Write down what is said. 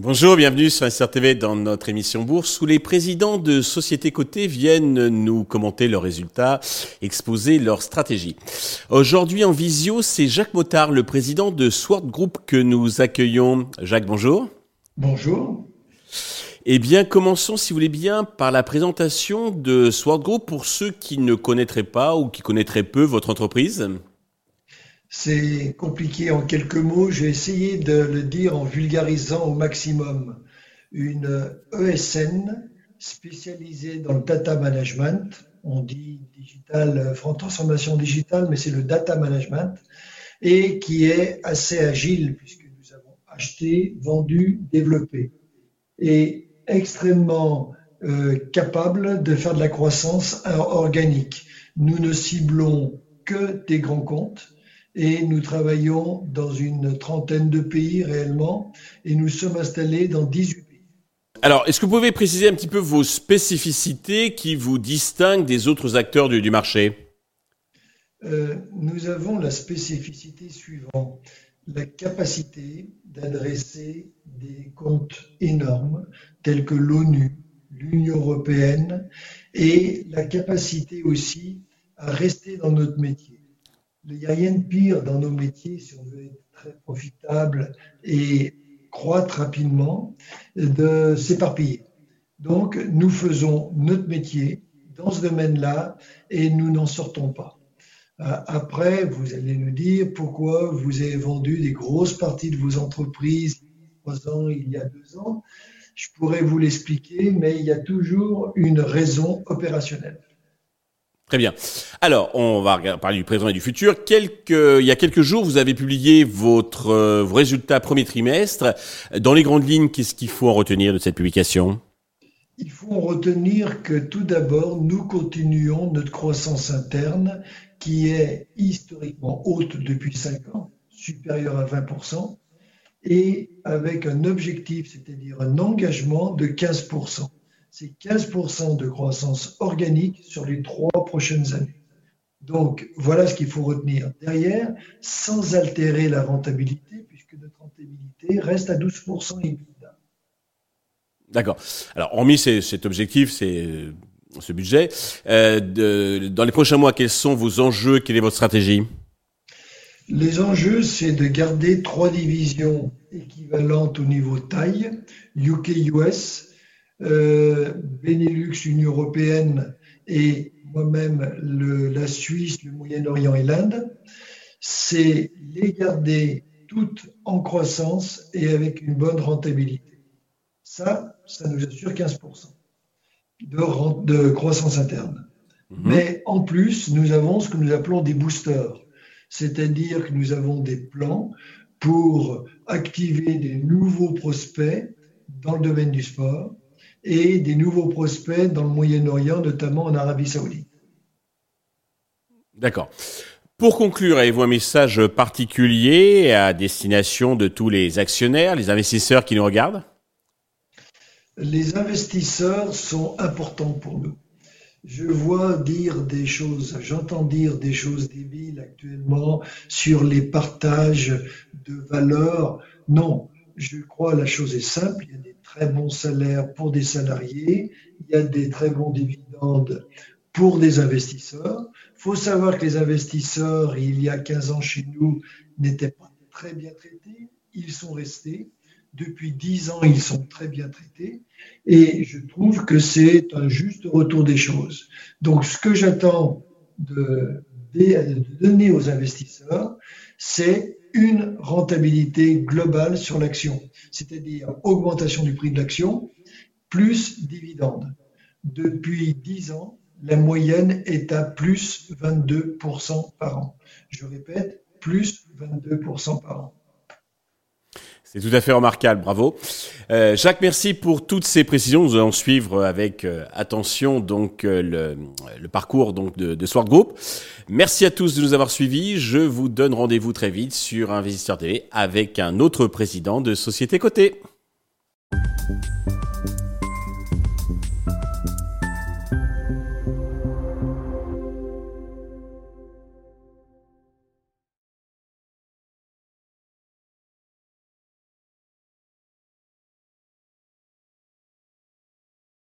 Bonjour, bienvenue sur SRTV dans notre émission Bourse où les présidents de sociétés cotées viennent nous commenter leurs résultats, exposer leurs stratégies. Aujourd'hui en visio, c'est Jacques Motard, le président de Sword Group que nous accueillons. Jacques, bonjour. Bonjour. Eh bien, commençons, si vous voulez bien, par la présentation de Sword Group pour ceux qui ne connaîtraient pas ou qui connaîtraient peu votre entreprise. C'est compliqué en quelques mots. J'ai essayé de le dire en vulgarisant au maximum. Une ESN spécialisée dans le data management. On dit digital, transformation digitale, mais c'est le data management et qui est assez agile puisque nous avons acheté, vendu, développé et extrêmement euh, capable de faire de la croissance organique. Nous ne ciblons que des grands comptes et nous travaillons dans une trentaine de pays réellement et nous sommes installés dans 18 pays. Alors, est-ce que vous pouvez préciser un petit peu vos spécificités qui vous distinguent des autres acteurs du, marché? Euh, Nous avons la spécificité suivante, la capacité d'adresser des comptes énormes tels que l'ONU, l'Union européenne et la capacité aussi à rester dans notre métier il n'y a rien de pire dans nos métiers, si on veut être très profitable et croître rapidement, de s'éparpiller. Donc, nous faisons notre métier dans ce domaine-là et nous n'en sortons pas. Euh, après, vous allez nous dire pourquoi vous avez vendu des grosses parties de vos entreprises il y a trois ans, il y a deux ans. Je pourrais vous l'expliquer, mais il y a toujours une raison opérationnelle. Très bien. Alors, on va parler du présent et du futur. Quelques, il y a quelques jours, vous avez publié votre, euh, vos résultats premier trimestre. Dans les grandes lignes, qu'est-ce qu'il faut en retenir de cette publication? Il faut en retenir que tout d'abord, nous continuons notre croissance interne qui est historiquement haute depuis 5 ans, supérieure à 20%, et avec un objectif, c'est-à-dire un engagement de 15% c'est 15% de croissance organique sur les trois prochaines années. Donc voilà ce qu'il faut retenir derrière, sans altérer la rentabilité, puisque notre rentabilité reste à 12% EBITDA. D'accord. Alors, hormis cet objectif, c'est ce budget, euh, dans les prochains mois, quels sont vos enjeux? Quelle est votre stratégie? Les enjeux, c'est de garder trois divisions équivalentes au niveau taille, UK-US, euh, Benelux, Union européenne et moi-même la Suisse, le Moyen-Orient et l'Inde, c'est les garder toutes en croissance et avec une bonne rentabilité. Ça nous assure 15% de, de, croissance interne. Mhm. Mais en plus, nous avons ce que nous appelons des boosters, c'est-à-dire que nous avons des plans pour activer des nouveaux prospects dans le domaine du sport, et des nouveaux prospects dans le Moyen-Orient, notamment en Arabie saoudite. D'accord. Pour conclure, avez-vous un message particulier à destination de tous les actionnaires, les investisseurs qui nous regardent? Les investisseurs sont importants pour nous. Je vois dire des choses, j'entends dire des choses débiles actuellement sur les partages de valeurs. Non, je crois la chose est simple. Il y a des très bons salaires pour des salariés, il y a des très bons dividendes pour des investisseurs. Il faut savoir que les investisseurs, il y a 15 ans chez nous, n'étaient pas très bien traités. Ils sont restés. Depuis 10 ans, ils sont très bien traités. Et je trouve que c'est un juste retour des choses. Donc, ce que j'attends de, de donner aux investisseurs, c'est une rentabilité globale sur l'action, c'est-à-dire augmentation du prix de l'action plus dividende. Depuis 10 ans, la moyenne est à plus 22% par an. Je répète, plus 22% par an. C'est tout à fait remarquable, bravo. Euh, Jacques, merci pour toutes ces précisions. Nous allons suivre avec euh, attention donc euh, le, parcours donc de, de Sword Group. Merci à tous de nous avoir suivis. Je vous donne rendez-vous très vite sur Investisseur TV avec un autre président de société cotée.